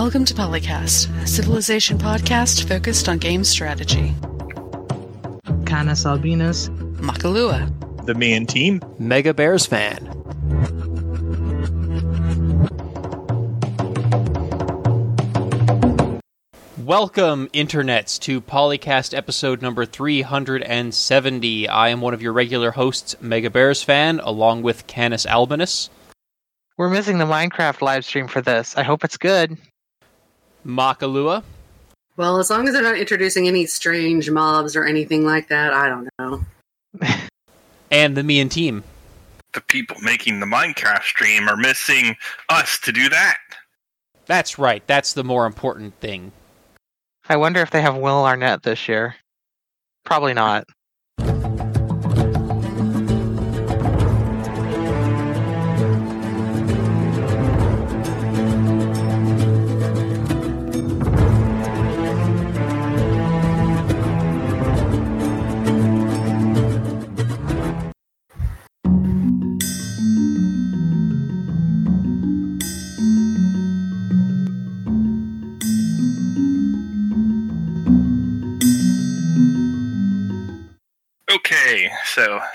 Welcome to Polycast, a civilization podcast focused on game strategy. Canis Albinus. Makalua. The main team. Mega Bears fan. Welcome, internets, to Polycast episode number 370. I am one of your regular hosts, Mega Bears fan, along with Canis Albinus. We're missing the Minecraft live stream for this. I hope it's good. Makalua. Well, as long as they're not introducing any strange mobs or anything like that, I don't know. and the me and team. The people making the Minecraft stream are missing us to do that. That's right. That's the more important thing. I wonder if they have Will Arnett this year. Probably not.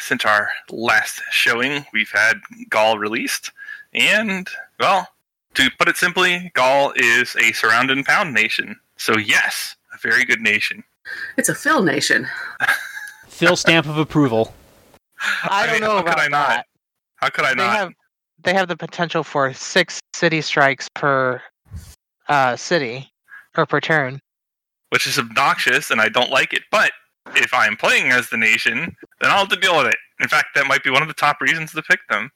Since our last showing, we've had Gaul released, and, well, to put it simply, Gaul is a surround and pound nation. So, yes, a very good nation. It's a Phil nation. Phil stamp of approval. I don't mean, know how about could I not? that. How could I They not? have they have the potential for six city strikes per uh, city or per turn. Which is obnoxious, and I don't like it. But if I'm playing as the nation, then I'll have to deal with it. In fact, that might be one of the top reasons to pick them.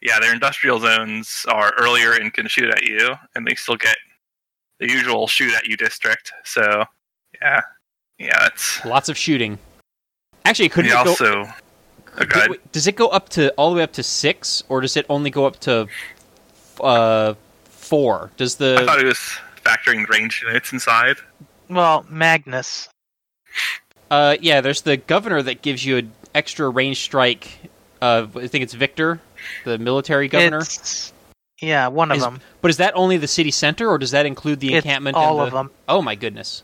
Yeah, their industrial zones are earlier and can shoot at you, and they still get the usual shoot at you district. So, yeah, yeah, it's Lots of shooting. Actually, couldn't it go? also. Oh, go ahead. Does it go up to all the way up to six, or does it only go up to uh, four? Does the I thought it was factoring range units inside. Well, Magnus. Uh, yeah? There's the governor that gives you an extra range strike. Uh, I think it's Victor, the military governor. It's, yeah, one of Is- them. But is that only the city center, or does that include the It's encampment? all and of them. Oh my goodness!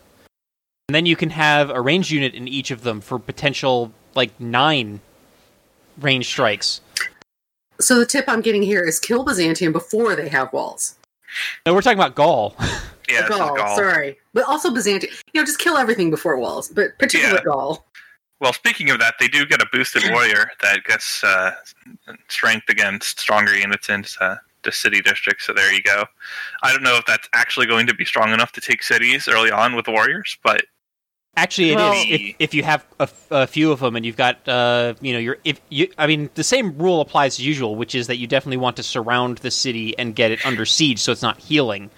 And then you can have a range unit in each of them for potential like nine range strikes. So the tip I'm getting here is kill Byzantium before they have walls. No, we're talking about Gaul. Yeah, Gaul, Gaul. sorry. But also Byzantium. You know, just kill everything before walls, but particularly Yeah. Gaul. Well, speaking of that, they do get a boosted warrior that gets uh, strength against stronger units in uh, the city district. So there you go. I don't know if that's actually going to be strong enough to take cities early on with warriors, but Actually, it is Well- if, if you have a, f- a few of them and you've got uh, you know you're if you I mean the same rule applies as usual, which is that you definitely want to surround the city and get it under siege so it's not healing.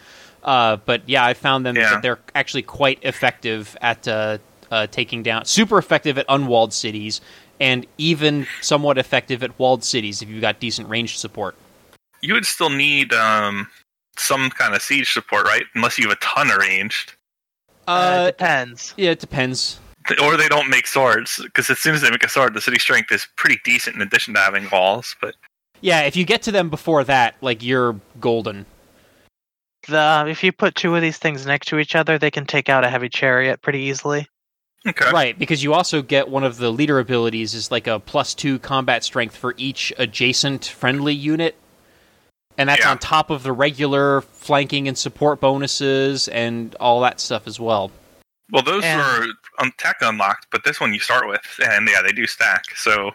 Uh, but yeah, I found them Yeah. that they're actually quite effective at uh, uh, taking down, super effective at unwalled cities, and even somewhat effective at walled cities if you've got decent range support. you would still need um, some kind of siege support, right? Unless you have a ton arranged, Uh, Uh, depends. yeah, it depends. or they don't make swords. Because as soon as they make a sword, the city strength is pretty decent in addition to having walls. But Yeah, if you get to them before that, like you're golden. The if you put two of these things next to each other, they can take out a heavy chariot pretty easily. okay, Right, because you also get one of the leader abilities is like a plus two combat strength for each adjacent friendly unit. And that's Yeah. on top of the regular flanking and support bonuses and all that stuff as well. Well, those And- were un- tech unlocked, but this one you start with, and yeah, they do stack. So,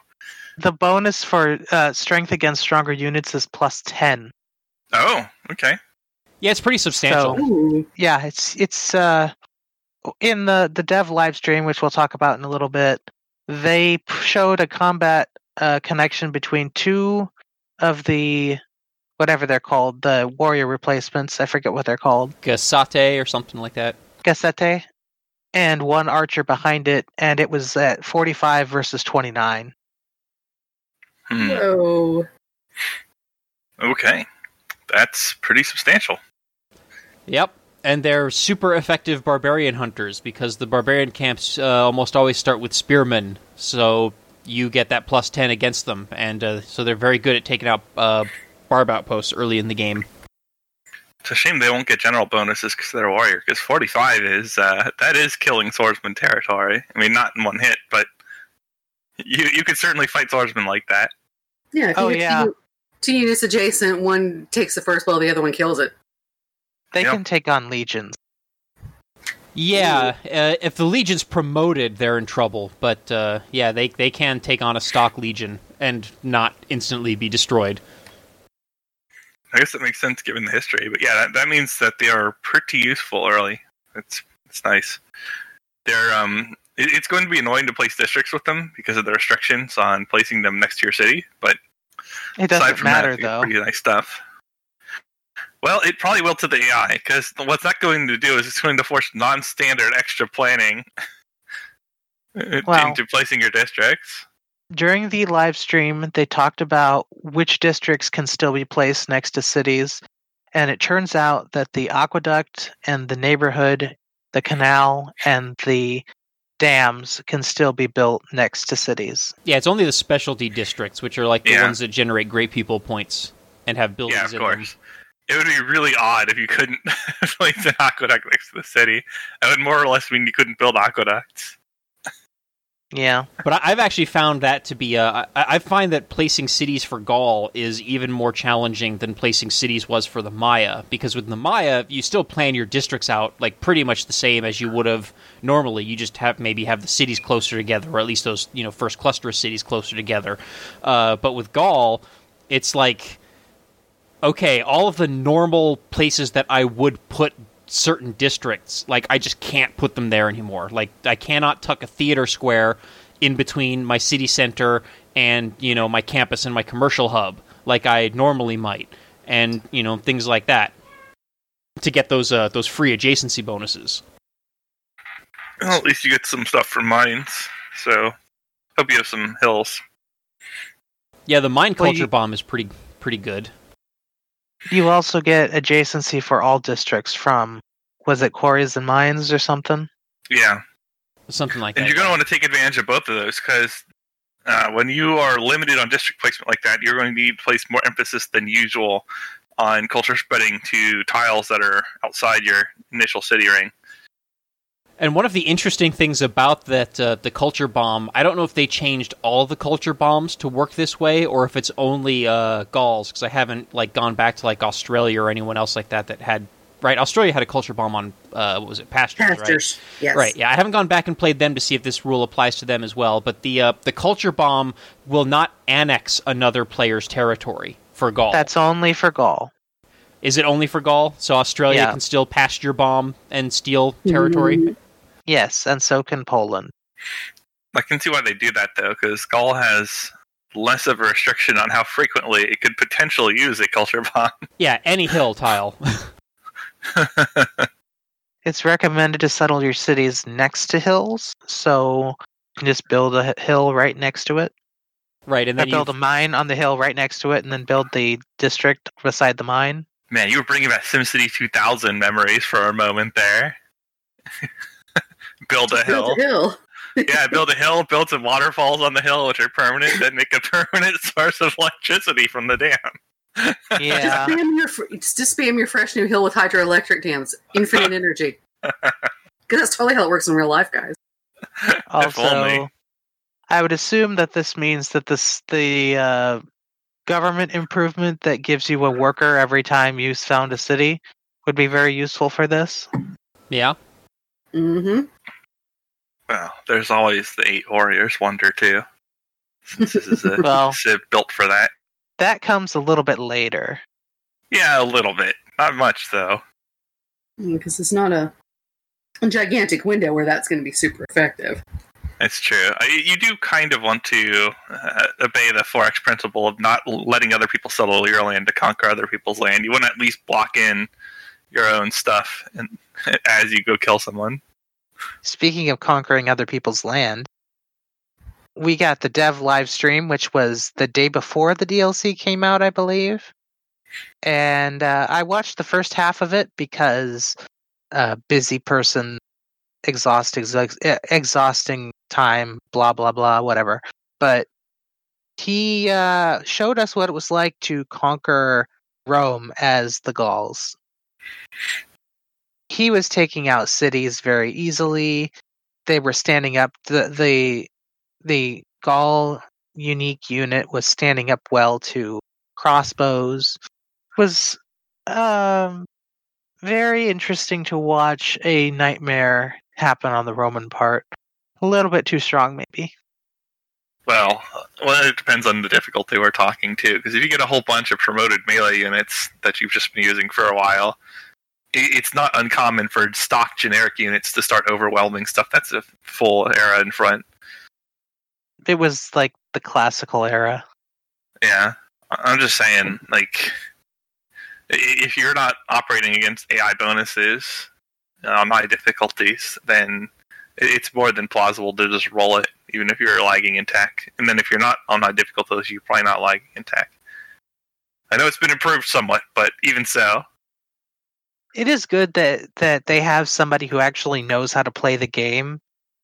The bonus for uh, strength against stronger units is plus ten. oh, okay. Yeah, it's pretty substantial. So- Yeah, it's it's uh in the the dev live stream, which we'll talk about in a little bit. They showed a combat uh, connection between two of the whatever they're called, the warrior replacements. I forget what they're called, Gasate or something like that. Gaesatae, and one archer behind it, and it was at forty five versus twenty nine. Hmm. Whoa. Okay, that's pretty substantial. Yep. And they're super effective barbarian hunters because the barbarian camps uh, almost always start with spearmen. So you get that plus 10 against them. And uh, so they're very good at taking out uh, barb outposts early in the game. It's a shame they won't get general bonuses because they're a warrior. Because 45 is uh, that is killing swordsman territory. I mean, not in one hit, but you you could certainly fight swordsmen like that. Yeah. If Oh, you yeah. Two, two units adjacent, one takes the first blow, the other one kills it. They Yep. can take on legions. Yeah, uh, if the legion's promoted, they're in trouble. But uh, yeah, they they can take on a stock legion and not instantly be destroyed. I guess that makes sense given the history. But yeah, that, that means that they are pretty useful early. It's it's nice. They're um, it, it's going to be annoying to place districts with them because of the restrictions on placing them next to your city. But It doesn't from that, matter it's though. Pretty nice stuff. Well, it probably will to the AI because what's that going to do is it's going to force non-standard extra planning Well- into placing your districts. During the live stream, they talked about which districts can still be placed next to cities, and it turns out that the aqueduct and the neighborhood, the canal, and the dams can still be built next to cities. Yeah, it's only the specialty districts, which are like the Yeah. ones that generate great people points and have buildings Yeah, of in course. It would be really odd if you couldn't place an aqueduct next to the city. That would more or less mean you couldn't build aqueducts. Yeah. But I- I've actually found that to be. Uh, I, I find that placing cities for Gaul is even more challenging than placing cities was for the Maya, because with the Maya, you still plan your districts out like pretty much the same as you would have normally. You just have maybe have the cities closer together, or at least those you know first cluster of cities closer together. Uh, but with Gaul, it's like okay, all of the normal places that I would put certain districts, like I just can't put them there anymore. Like I cannot tuck a theater square in between my city center and, you know, my campus and my commercial hub like I normally might. And, you know, things like that to get those uh, those free adjacency bonuses. Well, at least you get some stuff from mines. So, hope you have some hills. Yeah, the mine Well, culture you- bomb is pretty pretty good. You also get adjacency for all districts from, was it quarries and mines or something? Yeah, Something like and that. And you're going to want to take advantage of both of those because uh, when you are limited on district placement like that, you're going to need to place more emphasis than usual on culture spreading to tiles that are outside your initial city ring. And one of the interesting things about that uh, the culture bomb, I don't know if they changed all the culture bombs to work this way, or if it's only uh, Gauls, because I haven't like gone back to like Australia or anyone else like that that had. Right, Australia had a culture bomb on uh, what was it, pastures, right? Pastures. Yes. Right. Yeah, I haven't gone back and played them to see if this rule applies to them as well. But the uh, the culture bomb will not annex another player's territory for Gaul. That's only for Gaul. Is it only for Gaul? So Australia Yeah. can still pasture bomb and steal territory. Mhm. Yes, and so can Poland. I can see why they do that though, because Gaul has less of a restriction on how frequently it could potentially use a culture bomb. Yeah, any hill tile. It's recommended to settle your cities next to hills, so you can just build a hill right next to it. right, and Or then build you a mine on the hill right next to it, and then build the district beside the mine. Man, you were bringing back SimCity 2000 memories for a moment there. build a hill. Build a hill. yeah, build a hill, build some waterfalls on the hill, which are permanent, then make a permanent source of electricity from the dam. Yeah. Just spam your just spam your fresh new hill with hydroelectric dams, infinite energy. Because that's totally how it works in real life, guys. Also, I would assume that this means that this the uh, government improvement that gives you a worker every time you found a city would be very useful for this. yeah. Mm-hmm. Well, there's always the eight warriors wonder too. Since this is a Well- civ built for that. That comes a little bit later. Yeah, a little bit. Not much though. Because it's not a, a gigantic window where that's going to be super effective. It's true. I, you do kind of want to uh, obey the 4x principle of not letting other people settle your land to conquer other people's land. You want to at least block in your own stuff and, as you go kill someone. Speaking of conquering other people's land, we got the dev live stream, which was the day before the DLC came out, I believe. And uh, I watched the first half of it because uh, busy person, exhaust, exhaust, exhausting time, blah blah blah, whatever. But he uh, showed us what it was like to conquer Rome as the Gauls, he was taking out cities very easily. They were standing up. The the the Gaul unique unit was standing up well to crossbows. Was um very interesting to watch a nightmare happen on the Roman part. A little bit too strong, maybe. Well, well, it depends on the difficulty we're talking to. Because if you get a whole bunch of promoted melee units that you've just been using for a while, it's not uncommon for stock generic units to start overwhelming stuff that's a full era in front. It was like the classical era. Yeah, I'm just saying, like, if you're not operating against AI bonuses um, on high difficulties, then it's more than plausible to just roll it, even if you're lagging in tech. And then if you're not on high difficulties, you're probably not lagging in tech. I know it's been improved somewhat, but even so, It is good that that they have somebody who actually knows how to play the game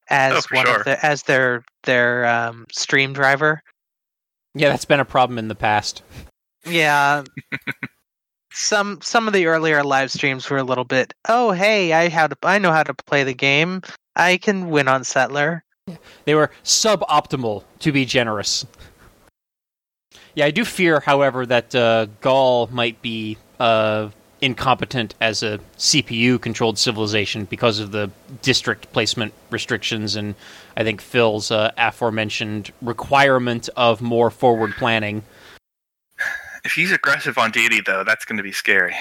as Oh, for one sure. of the, as their their um, stream driver. Yeah, that's been a problem in the past. Yeah. some some of the earlier live streams were a little bit, "Oh, hey, I how to I know how to play the game. I can win on Settler." They were suboptimal, to be generous. Yeah, I do fear, however, that uh, Gaul might be uh, incompetent as a CPU-controlled civilization because of the district placement restrictions, and I think Phil's uh, aforementioned requirement of more forward planning. if he's aggressive on deity, though, that's going to be scary.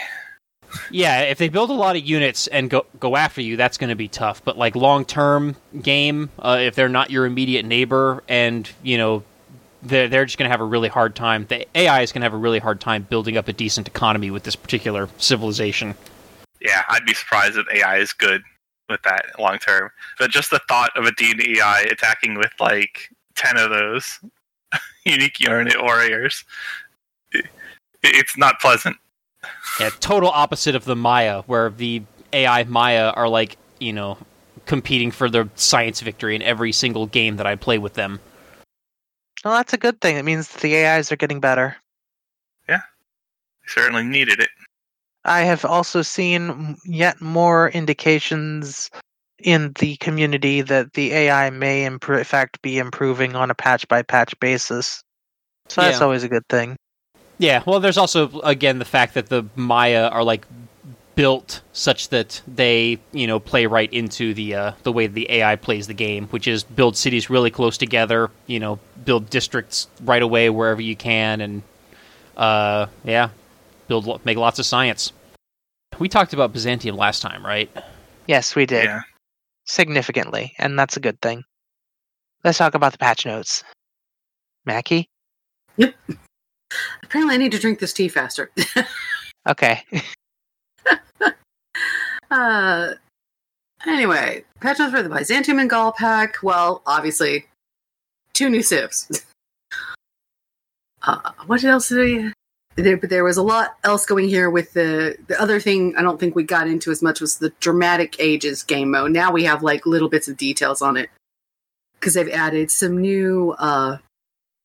Yeah, if they build a lot of units and go go after you, that's going to be tough. But like long term game, uh, if they're not your immediate neighbor, and you know they're they're just going to have a really hard time. The AI is going to have a really hard time building up a decent economy with this particular civilization. Yeah, I'd be surprised if AI is good with that long term. But just the thought of a deity AI attacking with like ten of those unique unit warriors, it, it's not pleasant. Yeah, total opposite of the Maya, where the AI Maya are like you know competing for the science victory in every single game that I play with them. Well, that's a good thing. It means the AIs are getting better. Yeah, they certainly needed it. I have also seen yet more indications in the community that the AI may, impro- in fact, be improving on a patch by patch basis. So that's always a good thing. Yeah, well, there's also again the fact that the Maya are like built such that they, you know, play right into the uh, the way the AI plays the game, which is build cities really close together, you know, build districts right away wherever you can, and uh, yeah, build make lots of science. We talked about Byzantium last time, right? Yes, we did. Yeah. Significantly, and that's a good thing. Let's talk about the patch notes. Mackie? Yep. Apparently, I need to drink this tea faster. Okay. uh, anyway, patch notes for the Byzantium and Gaul pack. Well, obviously, two new civs. uh, what else did we? There, there was a lot else going here with the the other thing. I don't think we got into as much was the dramatic ages game mode. Now we have like little bits of details on it because they've added some new. uh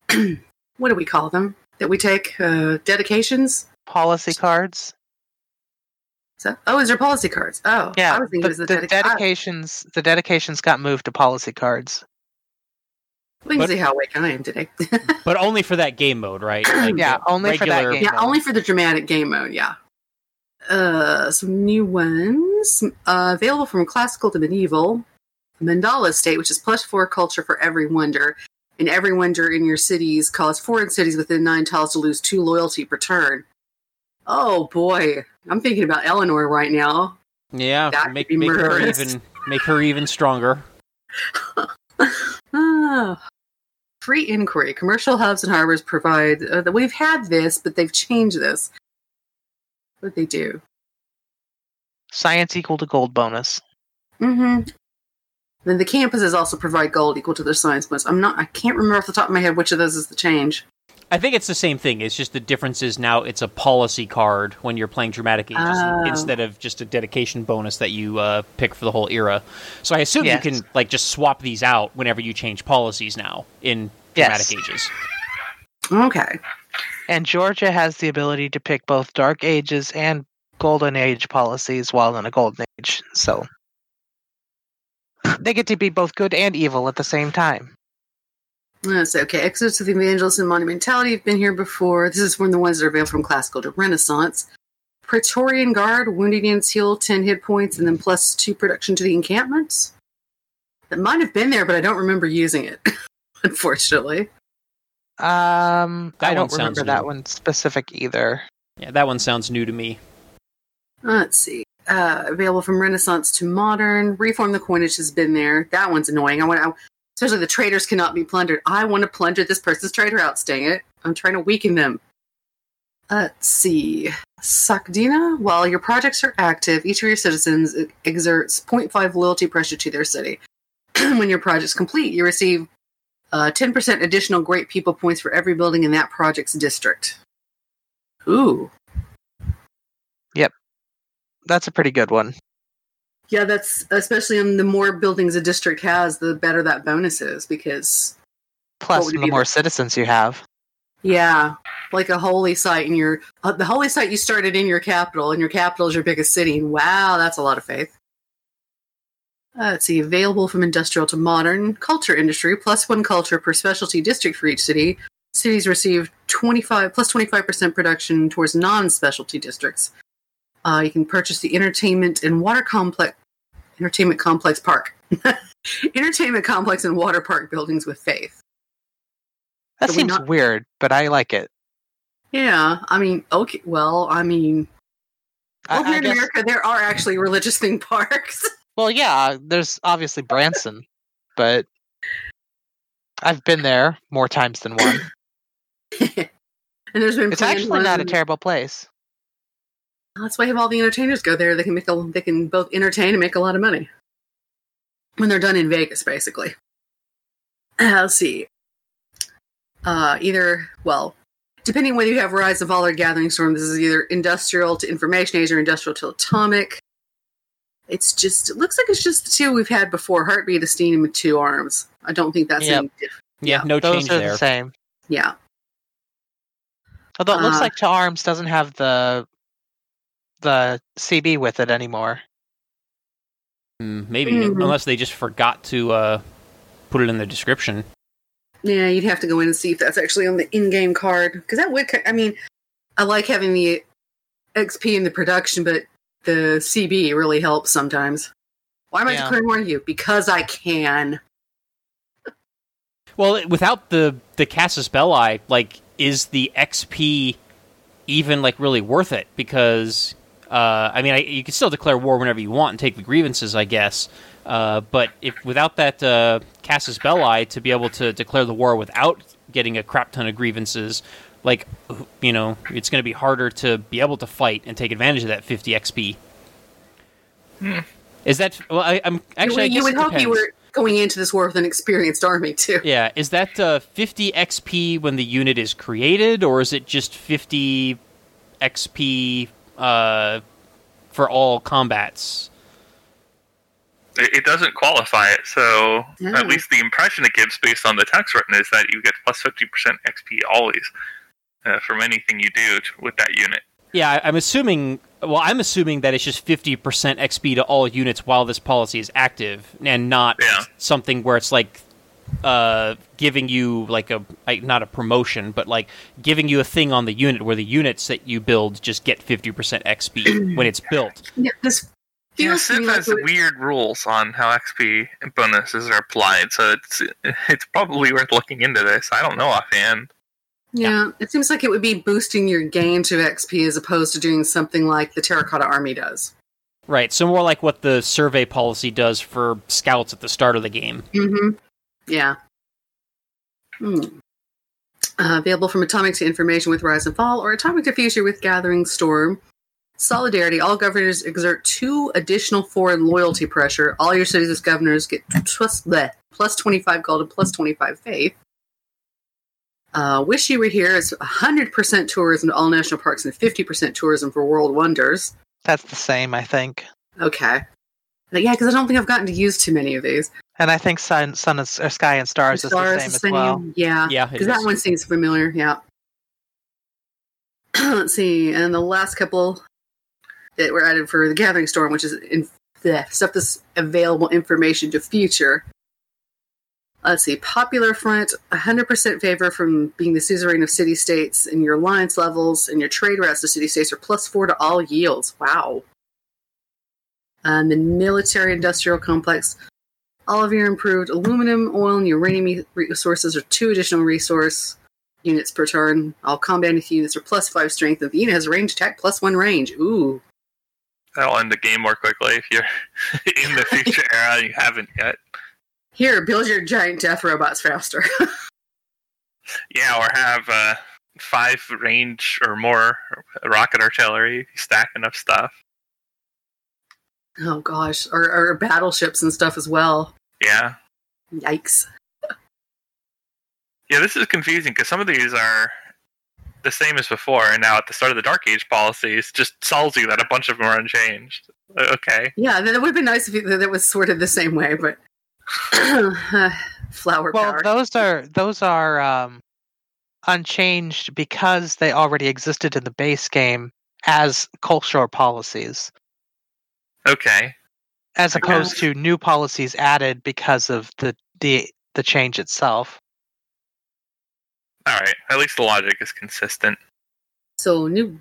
What do we call them? That we take uh dedications. Policy cards. So, oh, is there policy cards? Oh, Yeah, I was thinking but it was the, the dedica- I- dedications. The dedications got moved to policy cards. We can But- see how awake I am today. But only for that game mode, right? Like, Yeah, only for that game. yeah, mode. only for the dramatic game mode. Yeah. Uh, some new ones uh, available from classical to medieval. Mandala state, which is plus four culture for every wonder, and every wonder in your cities cause foreign cities within nine tiles to lose two loyalty per turn. Oh boy, I'm thinking about Eleanor right now. Yeah, That could make be make her even make her even stronger. Ah. Free inquiry. Commercial hubs and harbors provide. Uh, that we've had this, but they've changed this. What they do? Science equal to gold bonus. Mm-hmm. Then the campuses also provide gold equal to their science bonus. I'm not. I can't remember off the top of my head which of those is the change. I think it's the same thing. It's just the difference is now it's a policy card when you're playing Dramatic Ages Oh. instead of just a dedication bonus that you uh, pick for the whole era. So I assume Yes. you can like just swap these out whenever you change policies now in Yes. Dramatic Ages. Okay. And Georgia has the ability to pick both Dark Ages and golden age policies while in a golden age. So they get to be both good and evil at the same time. That's okay. Exodus of the Evangelist and Monumentality have been here before. This is one of the ones that are available from Classical to Renaissance. Praetorian Guard, wounded units heal 10 hit points, and then plus 2 production to the encampments. That might have been there, but I don't remember using it, unfortunately. Um, That I don't one sounds remember that new. one specific either. Yeah, that one sounds new to me. Let's see. Uh, available from Renaissance to Modern. Reform the coinage has been there. That one's annoying. I want to, especially the traders cannot be plundered. I want to plunder this person's trader out, Dang it! I'm trying to weaken them. Let's see. Sakdina. While your projects are active, each of your citizens exerts 0.5 loyalty pressure to their city. when your project's complete, you receive uh, 10% additional great people points for every building in that project's district. Ooh. Yep. That's a pretty good one. Yeah, that's especially on the more buildings a district has, the better that bonus is because Plus, the more then? citizens you have. yeah, like a holy site in your uh, the holy site you started in your capital, and your capital is your biggest city. And wow, that's a lot of faith. Uh, let's see, available from industrial to modern culture industry, plus one culture per specialty district for each city. Cities receive twenty five plus twenty five percent production towards non specialty districts. Uh, you can purchase the entertainment and water complex entertainment complex park. entertainment complex and water park buildings with faith. That But we seems not- weird, but I like it. Yeah, I mean, okay, well, I mean, I- over I in guess- America, there are actually religious theme parks. Well, yeah, there's obviously Branson, but I've been there more times than one. and there's been It's actually not a terrible place. That's why I have all the entertainers go there. They can make a, they can both entertain and make a lot of money when they're done in Vegas, basically. Uh, let's see. Uh, either well, depending whether you have Rise and Fall or Gathering Storm, this is either industrial to information age or industrial to atomic. It's just it looks like it's just the two we've had before: Heartbeat of Steam, and To Arms. I don't think that's Yep. any different. Yeah, Yeah. no Those change are there. the same. Yeah. Although it looks Uh, like To Arms doesn't have the the CB with it anymore. Hmm, maybe Mhm. unless they just forgot to uh, put it in the description. Yeah, you'd have to go in and see if that's actually on the in-game card because that would. I mean, I like having the XP in the production, but the CB really helps sometimes. Why am I Yeah. declaring war on you? Because I can. Well, without the the Casus Belli, like, is the XP even like really worth it? Because uh, I mean, I, you can still declare war whenever you want and take the grievances, I guess. Uh, but if without that uh, Casus Belli to be able to declare the war without getting a crap ton of grievances, like you know, it's going to be harder to be able to fight and take advantage of that 50 XP. Is that well? I, I'm actually. I you, guess you would hope you were going into this war with an experienced army too. Yeah, is that uh, 50 XP when the unit is created, or is it just 50 XP uh, for all combats? It, it doesn't qualify it, so Yeah. at least the impression it gives based on the text written is that you get plus 50% XP always uh, from anything you do t- with that unit. Yeah, I- I'm assuming. Well, I'm assuming that it's just 50% XP to all units while this policy is active, and not Yeah. something where it's like uh, giving you like a not a promotion, but like giving you a thing on the unit where the units that you build just get 50% XP when it's built. Yeah, this feels to Civ me like weird rules on how XP bonuses are applied, so it's it's probably worth looking into this. I don't know offhand. yeah, it seems like it would be boosting your gain to XP as opposed to doing something like the Terracotta Army does. Right, so more like what the survey policy does for scouts at the start of the game. Mm-hmm. Yeah. Hmm. Uh, available from Atomic to Information with Rise and Fall or Atomic to Future with Gathering Storm. Solidarity. All governors exert two additional foreign loyalty pressure. All your cities as governors get plus, bleh, plus 25 gold and plus 25 faith. Uh, Wish You Were Here is 100% tourism to all national parks and 50% tourism for world wonders. That's the same, I think. Okay. But yeah, because I don't think I've gotten to use too many of these. And I think Sun, Sun is, or Sky and Stars, is the same the as same. well. Yeah. Yeah, because that one seems familiar. Yeah. Let's see, and the last couple. that were added for the Gathering Storm, which is in the stuff that's available information to future. Let's see, Popular Front, 100% favor from being the suzerain of city states, and your alliance levels and your trade routes to city states are plus four to all yields. Wow. And the military industrial complex, all of your improved aluminum, oil, and uranium resources are two additional resource units per turn. All combat units are plus five strength, and the unit has range attack plus one range. Ooh. That'll end the game more quickly if you're in the future era and you haven't yet. Here, build your giant death robots faster. Yeah, or have uh, five range or more rocket artillery. if you Stack enough stuff. oh gosh, or, or battleships and stuff as well. Yeah, Yikes. yeah. This is confusing because some of these are the same as before, and now at the start of the Dark Age policies, just tells you that a bunch of them are unchanged. Okay, Yeah, that would have been nice if that it was sort of the same way, but flower Well, power. those are those are um, unchanged because they already existed in the base game as cultural policies, okay. As opposed guess. to new policies added because of the the the change itself. All right. At least the logic is consistent. so new,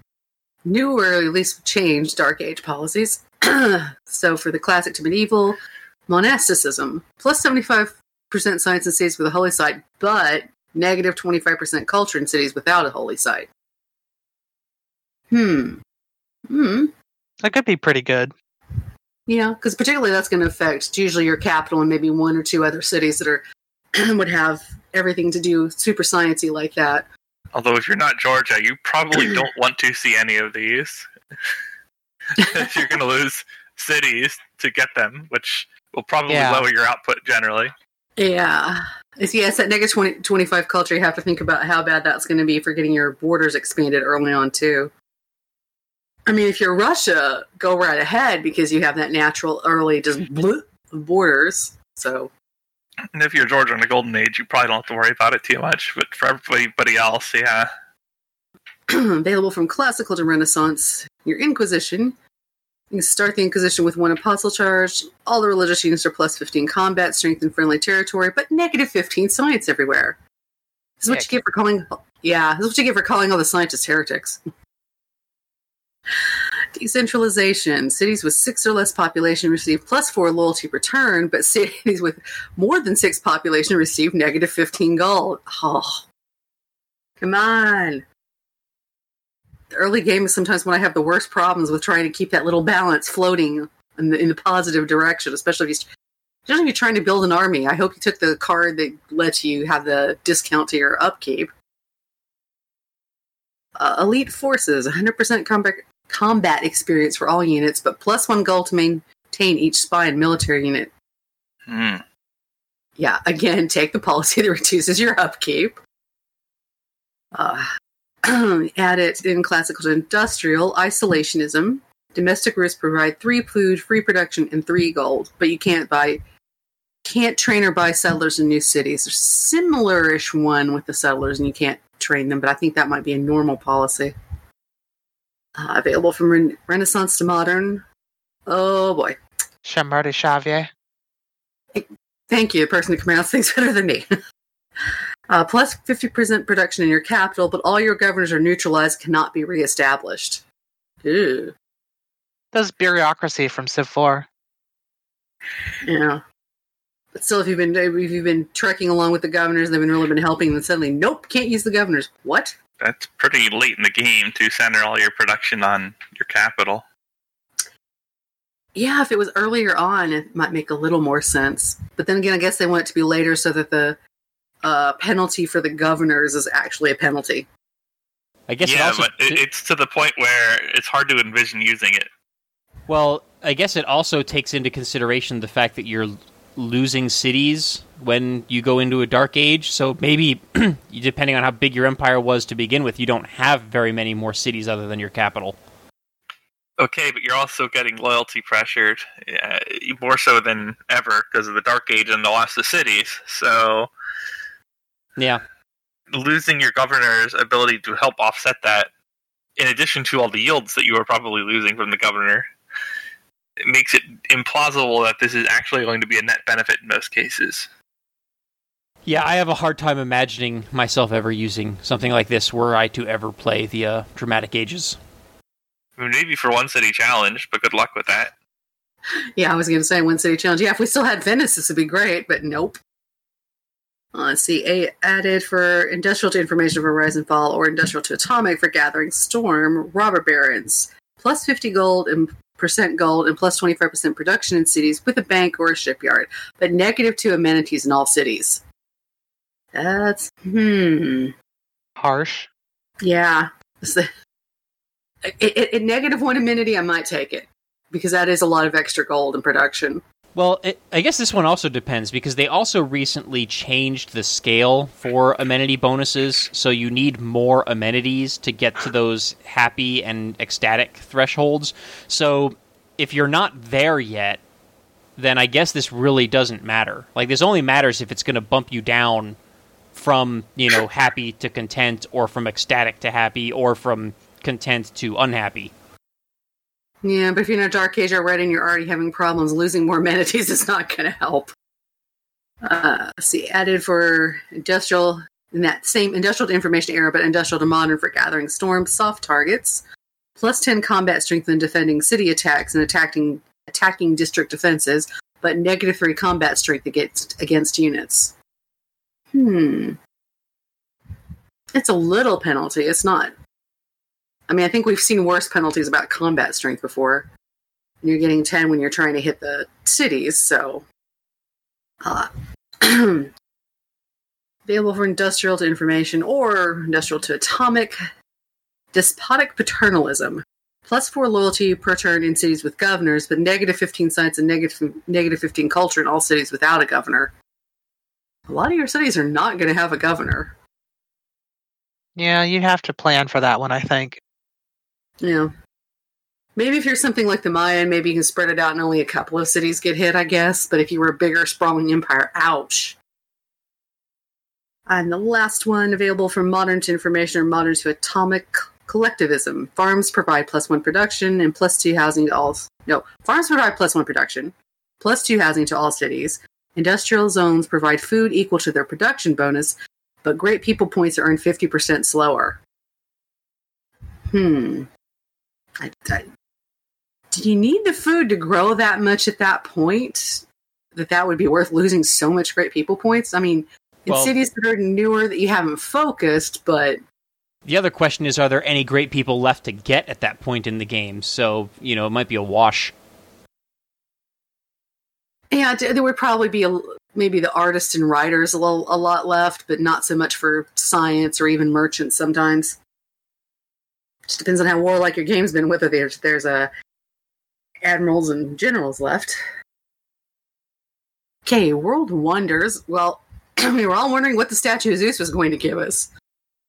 new or at least changed Dark Age policies. so for the classic to medieval, monasticism plus seventy five percent science in cities with a holy site, but negative twenty five percent culture in cities without a holy site. Hmm. Hmm. That could be pretty good. Yeah, because particularly that's going to affect usually your capital and maybe one or two other cities that are would have everything to do super sciencey like that. Although if you're not Georgia, you probably don't want to see any of these. you're going to lose cities to get them, which will probably Yeah. lower your output generally. Yeah. It's, yeah, it's that negative 20, 25 culture. You have to think about how bad that's going to be for getting your borders expanded early on, too. I mean, if you're Russia, go right ahead because you have that natural early just mm-hmm. bleh of borders. So, And if you're Georgia in the Golden Age, you probably don't have to worry about it too much. But for everybody else, yeah. available from classical to Renaissance, your Inquisition. You start the Inquisition with one apostle charge. All the religious units are plus 15 combat, strength, and friendly territory, but negative 15 science everywhere. This is what Yeah, you get for calling. Yeah, this is what you get for calling all the scientists heretics. Decentralization. Cities with six or less population receive plus four loyalty per turn, but cities with more than six population receive negative 15 gold. Oh, come on the early game is sometimes when I have the worst problems with trying to keep that little balance floating in the, in the positive direction, especially if, you, especially if you're trying to build an army. I hope you took the card that lets you have the discount to your upkeep. Uh, elite forces, 100% combat, combat experience for all units, but plus one gold to maintain each spy and military unit. Hmm. Yeah, again, take the policy that reduces your upkeep. Uh, add it in classical to industrial isolationism. Domestic routes provide three food, free production, and three gold, but you can't buy, can't train or buy settlers in new cities. There's similar-ish one with the settlers, and you can't train them, but I think that might be a normal policy. Uh, available from Ren- Renaissance to modern. Oh boy. Chamarty Xavier. Thank you, the person who can pronounce things better than me. uh, plus 50% production in your capital, but all your governors are neutralized, cannot be reestablished. Ew. Does bureaucracy from Civ 4. Yeah. But still, if you've been if you've been trekking along with the governors, they've been really been helping, then suddenly, nope, can't use the governors. What? That's pretty late in the game to center all your production on your capital. Yeah, if it was earlier on, it might make a little more sense. But then again, I guess they want it to be later so that the uh, penalty for the governors is actually a penalty. I guess it yeah, also but it's to the point where it's hard to envision using it. Well, I guess it also takes into consideration the fact that you're l- losing cities when you go into a dark age. So maybe, depending on how big your empire was to begin with, you don't have very many more cities other than your capital. Okay, but you're also getting loyalty pressured uh, more so than ever because of the Dark Age and the loss of cities. So Yeah. losing your governor's ability to help offset that in addition to all the yields that you are probably losing from the governor, it makes it implausible that this is actually going to be a net benefit in most cases. Yeah, I have a hard time imagining myself ever using something like this were I to ever play the uh, Dramatic Ages. I mean, maybe for one city challenge, but good luck with that. Yeah, I was going to say one city challenge. Yeah, if we still had Venice, this would be great, but nope. Uh, let's see. A added for industrial to information for Rise and Fall or industrial to atomic for Gathering Storm, robber barons. Plus 50 gold and percent gold and plus 25% production in cities with a bank or a shipyard, but negative to amenities in all cities. That's, hmm. Harsh. Yeah. It's it, it, it- negative one amenity, I might take it because that is a lot of extra gold in production. Well, it, I guess this one also depends because they also recently changed the scale for amenity bonuses, so you need more amenities to get to those happy and ecstatic thresholds. So if you're not there yet, then I guess this really doesn't matter. Like this only matters if it's going to bump you down from, you know, happy to content or from ecstatic to happy or from content to unhappy. Yeah, but if you're in a dark age already and you're already having problems, losing more amenities is not going to help. Uh, see, added for industrial in that same industrial to information era, but industrial to modern for gathering storm soft targets. Plus ten combat strength in defending city attacks and attacking attacking district defenses, but negative three combat strength against against units. Hmm. It's a little penalty. It's not I mean, I think we've seen worse penalties about combat strength before. You're getting 10 when you're trying to hit the cities, so. Uh, available for industrial to information or industrial to atomic. Despotic paternalism. Plus four loyalty per turn in cities with governors, but negative 15 science and negative, negative 15 culture in all cities without a governor. A lot of your cities are not going to have a governor. Yeah, you have to plan for that one, I think. Yeah. Maybe if you're something like the Mayan, maybe you can spread it out and only a couple of cities get hit, I guess. But if you were a bigger, sprawling empire, ouch. And the last one available from modern to information or modern to atomic collectivism. Farms provide plus one production and plus two housing to all. No, farms provide plus one production, plus two housing to all cities. Industrial zones provide food equal to their production bonus, but great people points are earned 50% slower. Hmm. I, I, do you need the food to grow that much at that point? That that would be worth losing so much great people points. I mean, in Well- cities that are newer that you haven't focused, but The other question is, are there any great people left to get at that point in the game? So, you know, it might be a wash. yeah, there would probably be a, maybe the artists and writers a, little, a lot left, but not so much for science or even merchants sometimes. Just depends on how warlike your game's been. Whether there's there's a admirals and generals left. Okay, World Wonders. Well, we were all wondering what the Statue of Zeus was going to give us.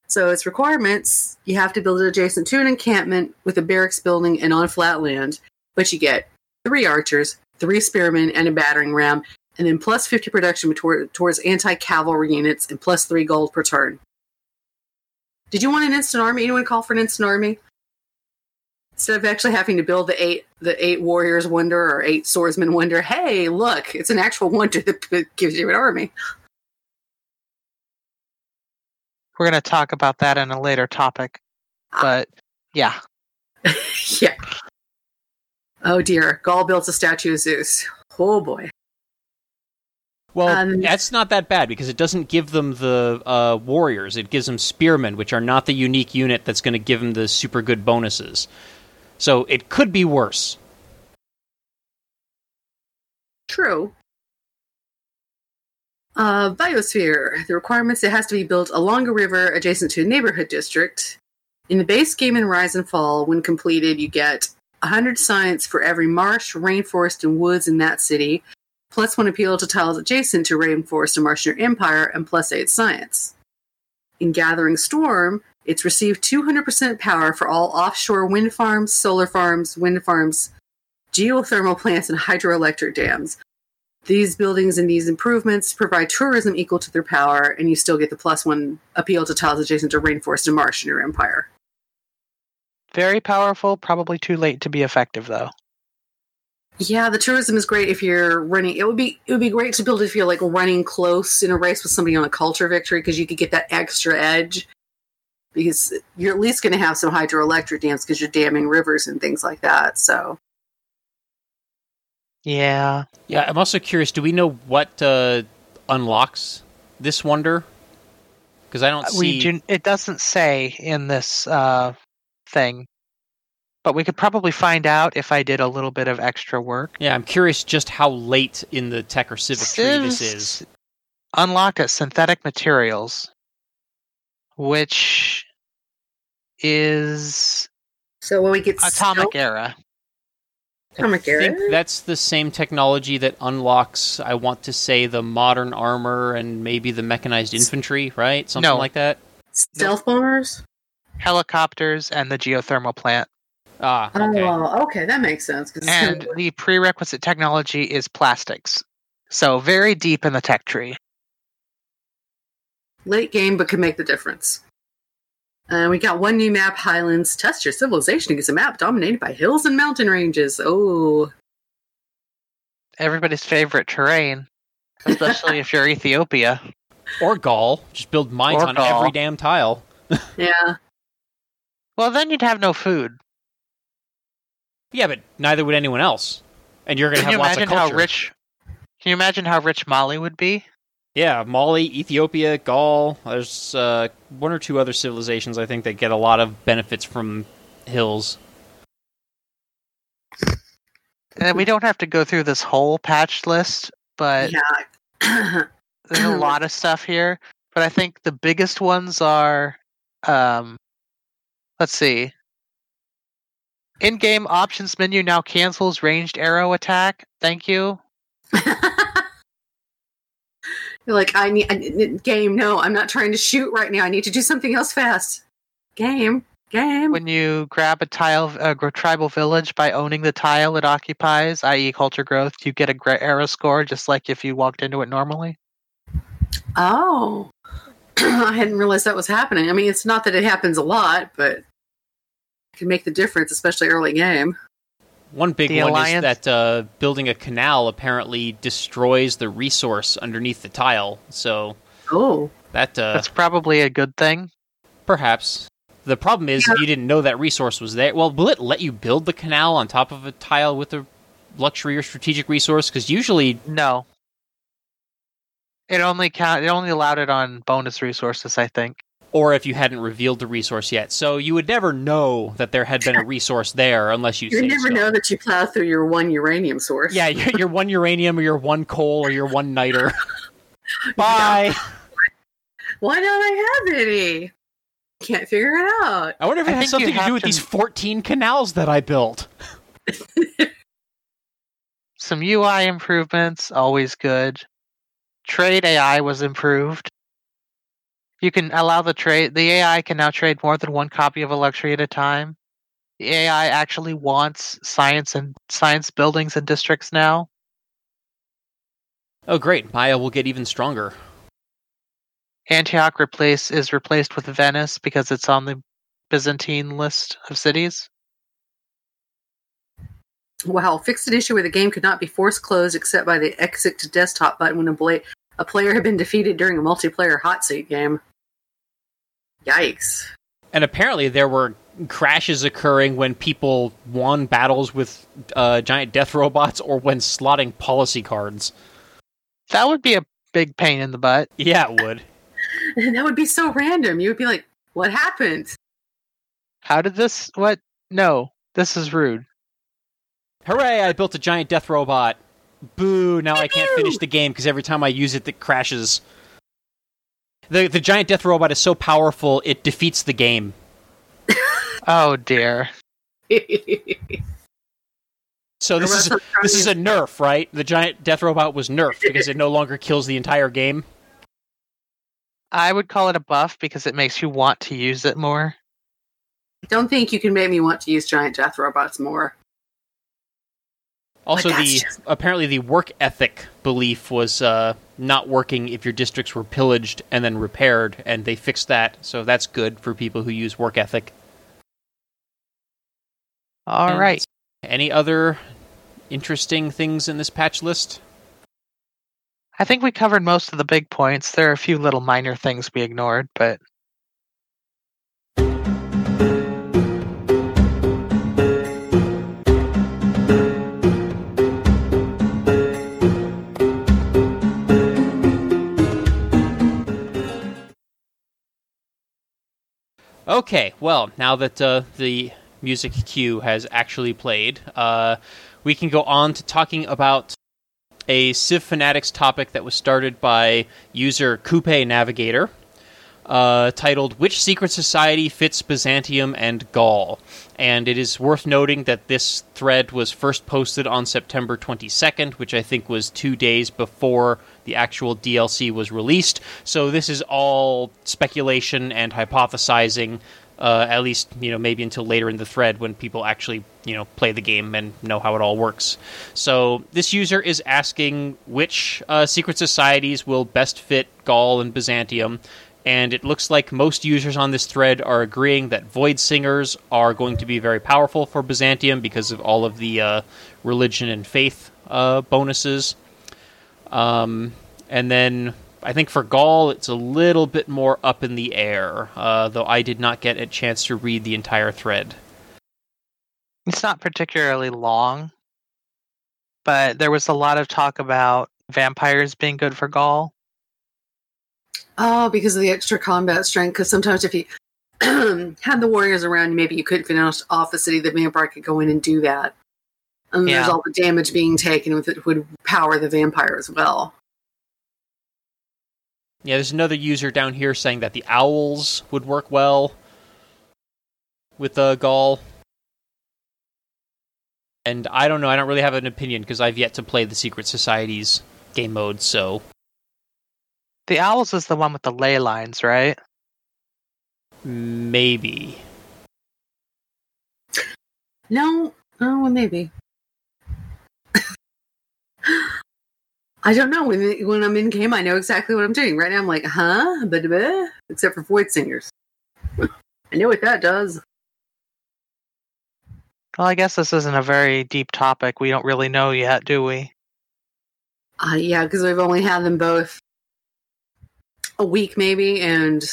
So its requirements: you have to build it adjacent to an encampment with a barracks building and on flat land. But you get three archers, three spearmen, and a battering ram, and then plus fifty production toward, towards anti-cavalry units and plus three gold per turn. Did you want an instant army? Anyone call for an instant army? Instead of actually having to build the eight the eight warriors wonder or eight swordsmen wonder, hey, look, it's an actual wonder that gives you an army. We're going to talk about that in a later topic. Ah. But yeah, yeah. Oh dear, Gaul builds a statue of Zeus. Oh boy. Well, Um, that's not that bad because it doesn't give them the uh, warriors. It gives them spearmen, which are not the unique unit that's going to give them the super good bonuses. So it could be worse. True. Uh, biosphere. The requirements it has to be built along a river adjacent to a neighborhood district. In the base game in Rise and Fall, when completed, you get 100 science for every marsh, rainforest, and woods in that city, plus one appeal to tiles adjacent to rainforest and your empire, and plus 8 science. In Gathering Storm, it's received 200% power for all offshore wind farms, solar farms, wind farms, geothermal plants, and hydroelectric dams. These buildings and these improvements provide tourism equal to their power, and you still get the plus one appeal to tiles adjacent to rainforest and marsh in your empire. Very powerful, probably too late to be effective though. Yeah, the tourism is great if you're running. It would be it would be great to build if you're like running close in a race with somebody on a culture victory because you could get that extra edge. Because you're at least going to have some hydroelectric dams because you're damming rivers and things like that. So Yeah. Yeah, I'm also curious. Do we know what uh, unlocks this wonder? Because I don't see. We do it doesn't say in this uh thing. But we could probably find out if I did a little bit of extra work. Yeah, I'm curious just how late in the tech or civic tree this is. Unlocked at synthetic materials, which is so when we get atomic stealth- era. atomic I think era, that's the same technology that unlocks. I want to say the modern armor and maybe the mechanized infantry, right? Something No. like that. stealth bombers. helicopters and the geothermal plant. Ah, okay. Oh, okay, that makes sense. it's And gonna- the prerequisite technology is plastics. So very deep in the tech tree. late game, but can make the difference. Uh, we got one new map, Highlands. Test your civilization against a map dominated by hills and mountain ranges. Oh, Everybody's favorite terrain, especially if you're Ethiopia. Or Gaul. Just build mines Or on Gaul. every damn tile. yeah. Well, then you'd have no food. Yeah, but neither would anyone else. And you're going to have you lots of imagine how rich? Can you imagine how rich Mali would be? Yeah, Mali, Ethiopia, Gaul. There's uh, one or two other civilizations I think that get a lot of benefits from hills. And we don't have to go through this whole patch list, but yeah. there's a lot of stuff here. But I think the biggest ones are, um, let's see. In-game options menu now cancels ranged arrow attack. Thank you. You're like, I need, I need game. No, I'm not trying to shoot right now. I need to do something else fast. Game, game. When you grab a tile, a tribal village by owning the tile it occupies, i.e., culture growth, you get a era score just like if you walked into it normally. Oh, I hadn't realized that was happening. I mean, it's not that it happens a lot, but can make the difference, especially early game. One big The one Alliance- is that uh, building a canal apparently destroys the resource underneath the tile. So Oh, that uh, That's probably a good thing. perhaps the problem is if you didn't know that resource was there. Well, will it let you build the canal on top of a tile with a luxury or strategic resource? Because usually, No. It only count. It only allowed it on bonus resources, I think. Or if you hadn't revealed the resource yet, so you would never know that there had been a resource there unless you. you never stone. know that you plow through your one uranium source. Yeah, your, your one uranium or your one coal or your one niter. Bye. Why don't I have any? Can't figure it out. I wonder if it I has something to have do with to- these 14 canals that I built. Some UI improvements, always good. Trade AI was improved. You can allow the trade. The AI can now trade more than one copy of a luxury at a time. The AI actually wants science and science buildings and districts now. Oh, great. Maya will get even stronger. Antioch replace is replaced with Venice because it's on the Byzantine list of cities. Wow, fixed an issue where the game could not be forced closed except by the exit to desktop button when a, bla- a player had been defeated during a multiplayer hot seat game. Yikes. And apparently, there were crashes occurring when people won battles with uh, giant death robots or when slotting policy cards. That would be a big pain in the butt. Yeah, it would. And that would be so random. You would be like, what happened? How did this? What? No, this is rude. Hooray, I built a giant death robot. Boo, now I can't finish the game because every time I use it, it crashes. The, the giant death robot is so powerful, it defeats the game. Oh dear. So this is this is a nerf, right? The giant death robot was nerfed because it no longer kills the entire game. I would call it a buff because it makes you want to use it more. Don't think you can make me want to use giant death robots more. Also, the just- apparently the work ethic belief was uh, not working if your districts were pillaged and then repaired, and they fixed that. So that's good for people who use work ethic. All And right. Any other interesting things in this patch list? I think we covered most of the big points. There are a few little minor things we ignored, but Okay, well, now that uh, the music cue has actually played, uh, we can go on to talking about a Civ Fanatics topic that was started by user Coupe Navigator, uh, titled "Which Secret Society Fits Byzantium and Gaul?" And it is worth noting that this thread was first posted on September 22nd, which I think was two days before the actual DLC was released. So this is all speculation and hypothesizing. Uh, at least, you know, maybe until later in the thread when people actually, you know, play the game and know how it all works. So this user is asking which uh, secret societies will best fit Gaul and Byzantium, and it looks like most users on this thread are agreeing that Void Singers are going to be very powerful for Byzantium because of all of the uh, religion and faith uh, bonuses. Um, and then I think for Gaul, it's a little bit more up in the air, uh, though I did not get a chance to read the entire thread. it's not particularly long. But there was a lot of talk about vampires being good for Gaul. Oh, because of the extra combat strength. Because sometimes if you had the warriors around, maybe you couldn't finish off the city. The vampire could go in and do that. And there's all the damage being taken with it would power the vampire as well. Yeah, there's another user down here saying that the owls would work well with uh, Gaul. And I don't know, I don't really have an opinion because I've yet to play the Secret Society's game mode, so The owls is the one with the ley lines, right? maybe. No, oh, maybe. I don't know. When, when I'm in game, I know exactly what I'm doing. Right now, I'm like, huh? Except for void singers. I know what that does. Well, I guess this isn't a very deep topic. We don't really know yet, do we? Uh, yeah, because we've only had them both a week, maybe, and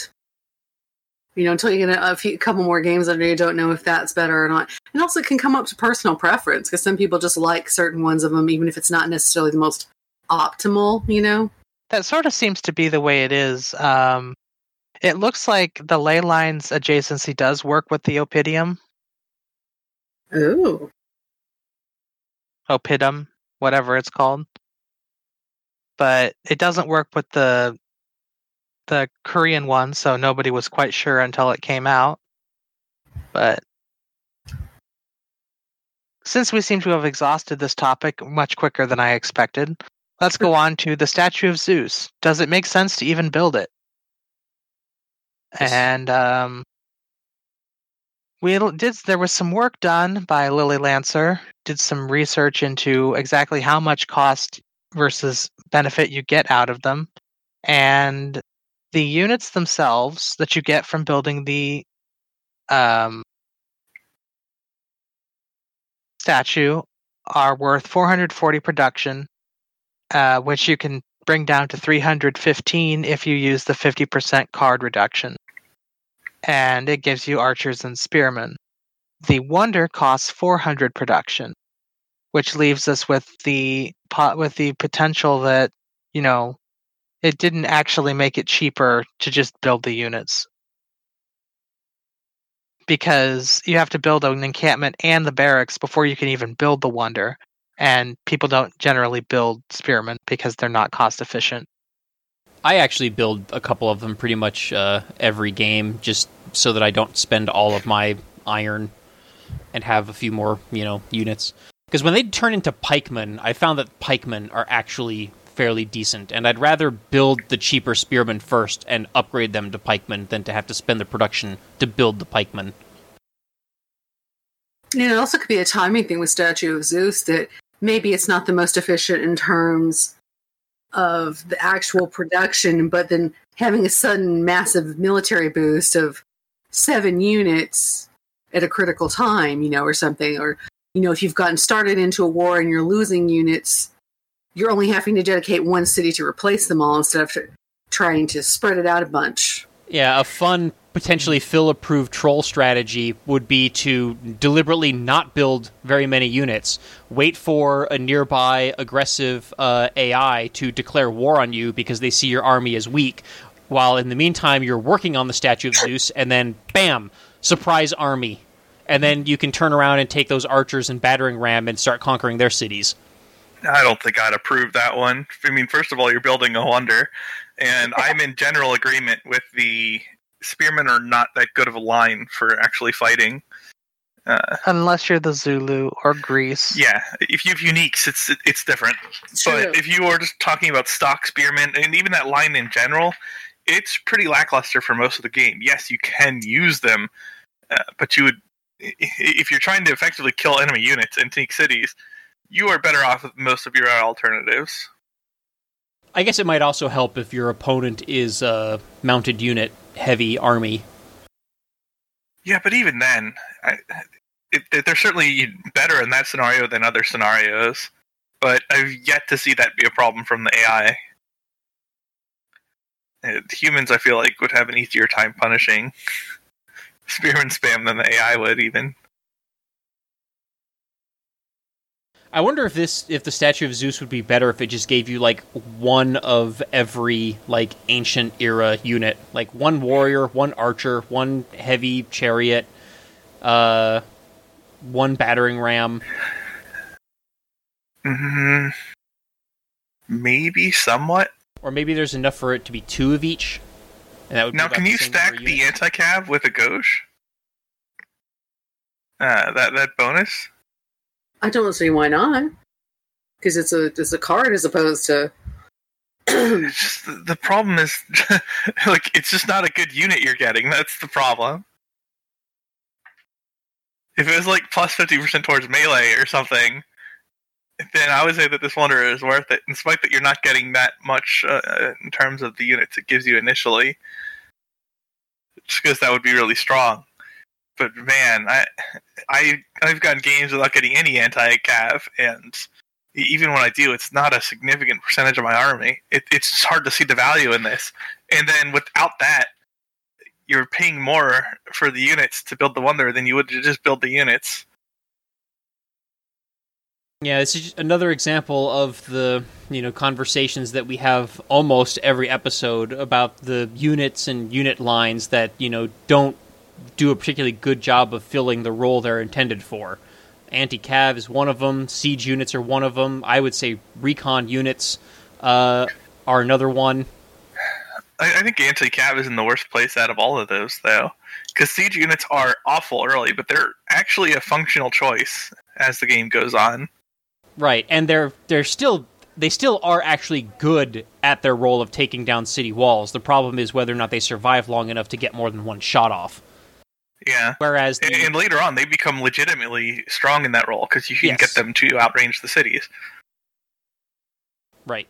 you know, until you get a, a few, couple more games under you, don't know if that's better or not. And also, it can come up to personal preference because some people just like certain ones of them, even if it's not necessarily the most optimal. You know? That sort of seems to be the way it is. Um, it looks like the ley lines adjacency does work with the opidium, Oh, oppidum, whatever it's called. But it doesn't work with the the Korean one, so nobody was quite sure until it came out. But since we seem to have exhausted this topic much quicker than I expected, let's go on to the statue of Zeus. Does it make sense to even build it? And um, we did. There was some work done by Lily Lancer. Did some research into exactly how much cost versus benefit you get out of them, and the units themselves that you get from building the um, statue are worth 440 production, uh, which you can bring down to 315 if you use the 50% card reduction. And it gives you archers and spearmen. The wonder costs 400 production, which leaves us with the pot with the potential that you know it didn't actually make it cheaper to just build the units because you have to build an encampment and the barracks before you can even build the wonder and people don't generally build spearmen because they're not cost efficient I actually build a couple of them pretty much uh, every game just so that I don't spend all of my iron and have a few more, you know, units. Because when they turn into pikemen, I found that pikemen are actually fairly decent, and I'd rather build the cheaper spearmen first and upgrade them to pikemen than to have to spend the production to build the pikemen. you know, it also could be a timing thing with Statue of Zeus that maybe it's not the most efficient in terms of the actual production, but then having a sudden massive military boost of seven units at a critical time, you know, or something, or you know, if you've gotten started into a war and you're losing units, you're only having to dedicate one city to replace them all instead of trying to spread it out a bunch. Yeah, a fun, potentially Phil approved troll strategy would be to deliberately not build very many units, wait for a nearby aggressive uh, AI to declare war on you because they see your army as weak, while in the meantime you're working on the statue of Zeus, and then bam, surprise army. And then you can turn around and take those archers and battering ram and start conquering their cities. I don't think I'd approve that one. I mean, first of all, you're building a wonder, and I'm in general agreement with the spearmen are not that good of a line for actually fighting. Uh, Unless you're the Zulu or Greece. yeah, if you have uniques, it's it's different. True. But if you are just talking about stock spearmen and even that line in general, it's pretty lackluster for most of the game. Yes, you can use them, uh, but you would i- i- if you're trying to effectively kill enemy units and take cities, you are better off with most of your alternatives. I guess it might also help if your opponent is a mounted unit heavy army. Yeah, but even then, I, it, they're certainly better in that scenario than other scenarios. But I've yet to see that be a problem from the AI. Humans, I feel like, would have an easier time punishing spearman spam than the AI would, even. I wonder if this if the statue of Zeus would be better if it just gave you like one of every like ancient era unit, like one warrior, one archer, one heavy chariot, uh, one battering ram. hmm Maybe somewhat. Or maybe there's enough for it to be two of each. And that would Now, can you stack the anti-cav with Agoge? Uh, that that bonus. I don't see why not, because it's a it's a card as opposed to. It's just the, the problem is like it's just not a good unit you're getting. That's the problem. If it was like plus fifty percent towards melee or something, then I would say that this wonder is worth it, in spite that you're not getting that much uh, in terms of the units it gives you initially. Just because that would be really strong. But man, I I I've gotten games without getting any anti-cav, and e- even when I do, it's not a significant percentage of my army. It, it's hard to see the value in this. And then without that, you're paying more for the units to build the wonder than you would to just build the units. Yeah, this is another example of the you know conversations that we have almost every episode about the units and unit lines that you know don't do a particularly good job of filling the role they're intended for. Anti-cav is one of them. Siege units are one of them. I would say recon units uh, are another one. I, I think anti-cav is in the worst place out of all of those, though, because siege units are awful early, but they're actually a functional choice as the game goes on. Right, and they're they're still they still are actually good at their role of taking down city walls. The problem is whether or not they survive long enough to get more than one shot off. Yeah. Whereas the, And, and later on, they become legitimately strong in that role because you can Yes. get them to outrange the cities. Right.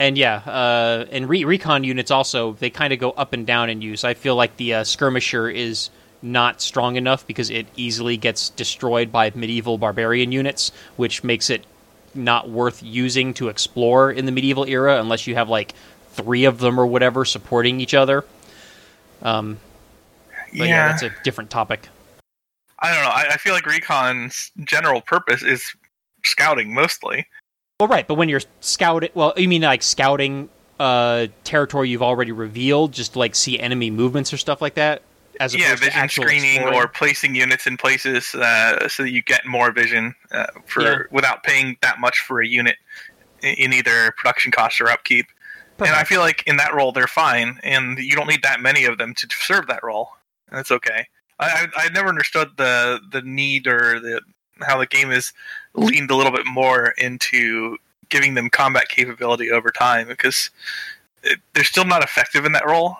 And yeah, uh, and re- recon units also they kind of go up and down in use. I feel like the uh, skirmisher is not strong enough because it easily gets destroyed by medieval barbarian units, which makes it not worth using to explore in the medieval era unless you have like three of them or whatever supporting each other. Um, but yeah, that's a different topic. I don't know. I, I feel like Recon's general purpose is scouting mostly. Well, right, but when you're scouting, well, you mean like scouting uh, territory you've already revealed, just to, like see enemy movements or stuff like that, as yeah, opposed to vision screening exploring? or placing units in places uh, so that you get more vision uh, for Yeah. without paying that much for a unit in, in either production cost or upkeep. And I feel like in that role they're fine, and you don't need that many of them to serve that role. That's okay. I I, I never understood the the need or the how the game is leaned a little bit more into giving them combat capability over time because it, they're still not effective in that role,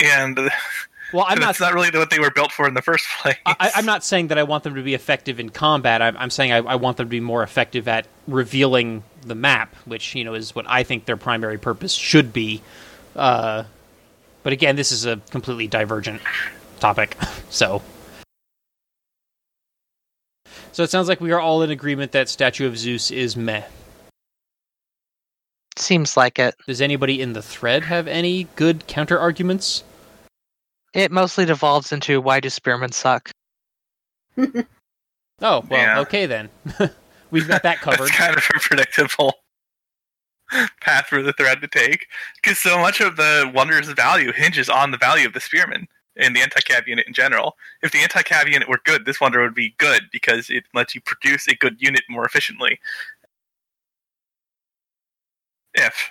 and well, I'm not. that's not really what they were built for in the first place. I, I'm not saying that I want them to be effective in combat. I'm, I'm saying I, I want them to be more effective at revealing the map, which you know is what I think their primary purpose should be. Uh, but again, this is a completely divergent topic, so So it sounds like we are all in agreement that Statue of Zeus is meh. Seems like it. Does anybody in the thread have any good counter arguments? It mostly devolves into why do spearmen suck? Oh, well, Yeah. okay then. We've got that covered. That's kind of a predictable path for the thread to take, because so much of the Wonder's value hinges on the value of the Spearman and the anti-cav unit in general. If the anti-cav unit were good, this Wonder would be good because it lets you produce a good unit more efficiently. If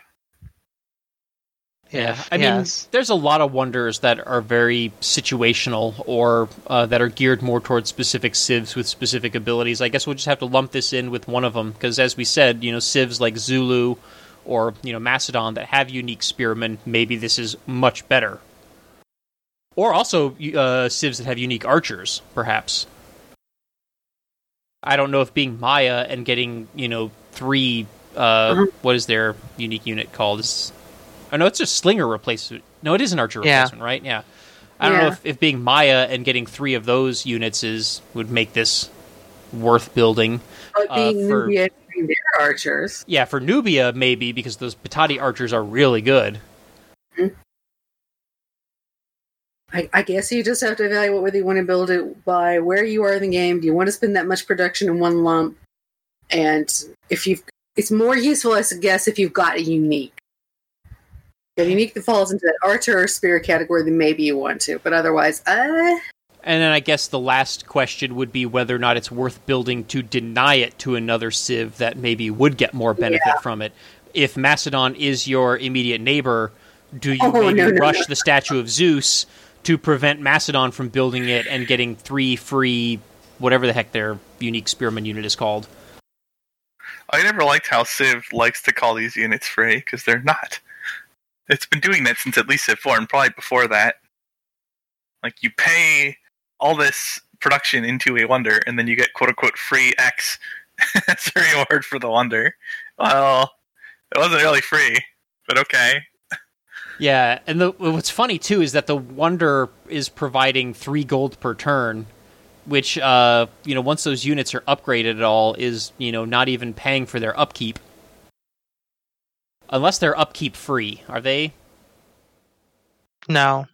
Yeah, If- I mean, there's a lot of wonders that are very situational or uh, that are geared more towards specific civs with specific abilities. I guess we'll just have to lump this in with one of them because, as we said, you know, civs like Zulu or you know Macedon that have unique spearmen, maybe this is much better. Or also uh, civs that have unique archers, perhaps. I don't know if being Maya and getting you know three. Uh, what is their unique unit called? Oh no, it's just slinger replacement. No, it is an archer Yeah. replacement, right? Yeah. I don't know if, if being Maya and getting three of those units is would make this worth building. But Uh, being for- Nubia their archers. Yeah, for Nubia maybe because those Pitati archers are really good. I, I guess you just have to evaluate whether you want to build it by where you are in the game. Do you want to spend that much production in one lump? And if you've, it's more useful, I guess, if you've got a unique. A unique that falls into that archer or spear category, then maybe you want to. But otherwise, uh, And then I guess the last question would be whether or not it's worth building to deny it to another civ that maybe would get more benefit from it. If Macedon is your immediate neighbor, do you Oh, maybe no, no, rush no. the statue of Zeus to prevent Macedon from building it and getting three free, whatever the heck their unique spearman unit is called? I never liked how Civ likes to call these units free because they're not. It's been doing that since at least Civ 4 and probably before that. Like you pay all this production into a wonder and then you get quote unquote free X as a reward for the wonder. Well, it wasn't really free, but okay. Yeah, and the, what's funny too is that the Wonder is providing three gold per turn, which uh, you know once those units are upgraded at all is you know not even paying for their upkeep, unless they're upkeep free. Are they? No.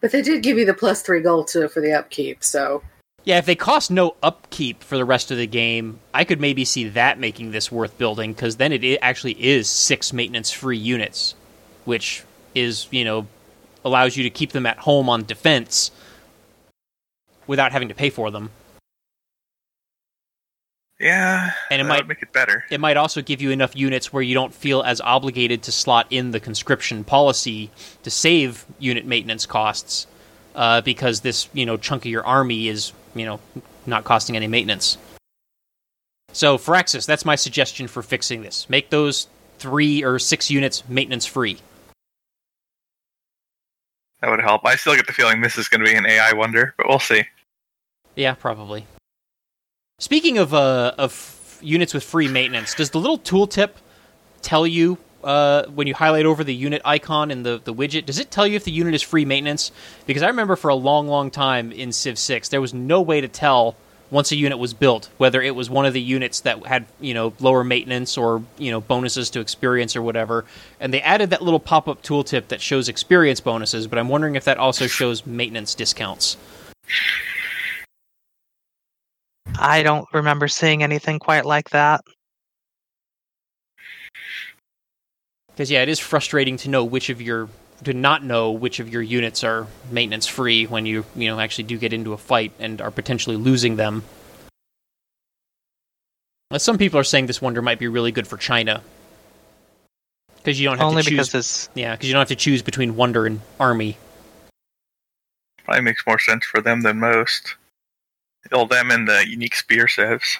but they did give you the plus three gold to for the upkeep. So Yeah, if they cost no upkeep for the rest of the game, I could maybe see that making this worth building because then it i- actually is six maintenance free units, which is you know allows you to keep them at home on defense without having to pay for them. Yeah, And it might- make it better. It might also give you enough units where you don't feel as obligated to slot in the conscription policy to save unit maintenance costs, uh, because this you know chunk of your army is you know not costing any maintenance. So Firaxis, that's my suggestion for fixing this. Make those three or six units maintenance free. That would help. I still get the feeling this is going to be an AI wonder, but we'll see. Yeah, probably. Speaking of uh, of units with free maintenance, does the little tooltip tell you uh, when you highlight over the unit icon in the, the widget? Does it tell you if the unit is free maintenance? Because I remember for a long, long time in Civ Six, there was no way to tell once a unit was built whether it was one of the units that had you know lower maintenance or you know bonuses to experience or whatever. And they added that little pop up tooltip that shows experience bonuses, but I'm wondering if that also shows maintenance discounts. I don't remember seeing anything quite like that. Because yeah, it is frustrating to know which of your to not know which of your units are maintenance free when you you know actually do get into a fight and are potentially losing them. Some people are saying this wonder might be really good for China because you don't have Only to choose. because it's yeah, because you don't have to choose between wonder and army. Probably makes more sense for them than most. All them and the unique spear civs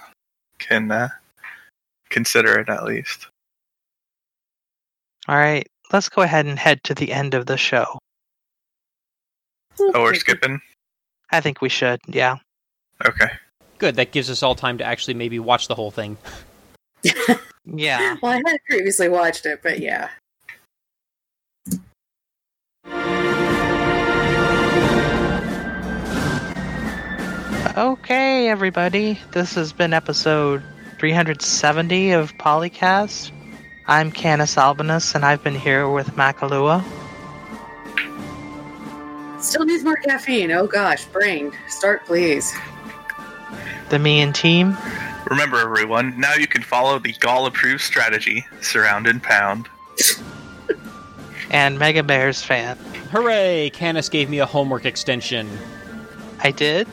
can uh, consider it at least. all right. Let's go ahead and head to the end of the show. Oh, we're skipping? I think we should. Yeah. Okay. Good, that gives us all time to actually maybe watch the whole thing. Yeah. well, I had previously watched it, but yeah. Okay, everybody. This has been episode 370 of Polycast. I'm Canis Albinus, and I've been here with Makalua. Still needs more caffeine. Oh gosh, brain. Start, please. The me and team. Remember, everyone, now you can follow the Gaul approved strategy surround and pound. and Mega Bears fan. Hooray! Canis gave me a homework extension. I did?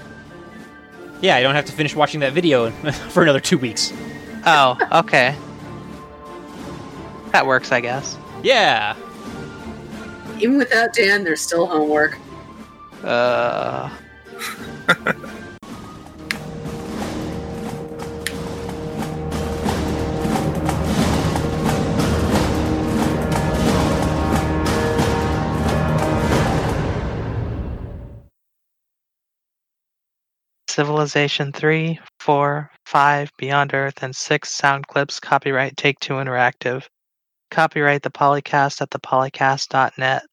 Yeah, I don't have to finish watching that video for another two weeks. Oh, okay. That works, I guess. Yeah. Even without Dan, there's still homework. Uh. Civilization 3, 4, 5, Beyond Earth, and 6 sound clips copyright Take Two Interactive. Copyright the Polycast at thepolycast.net.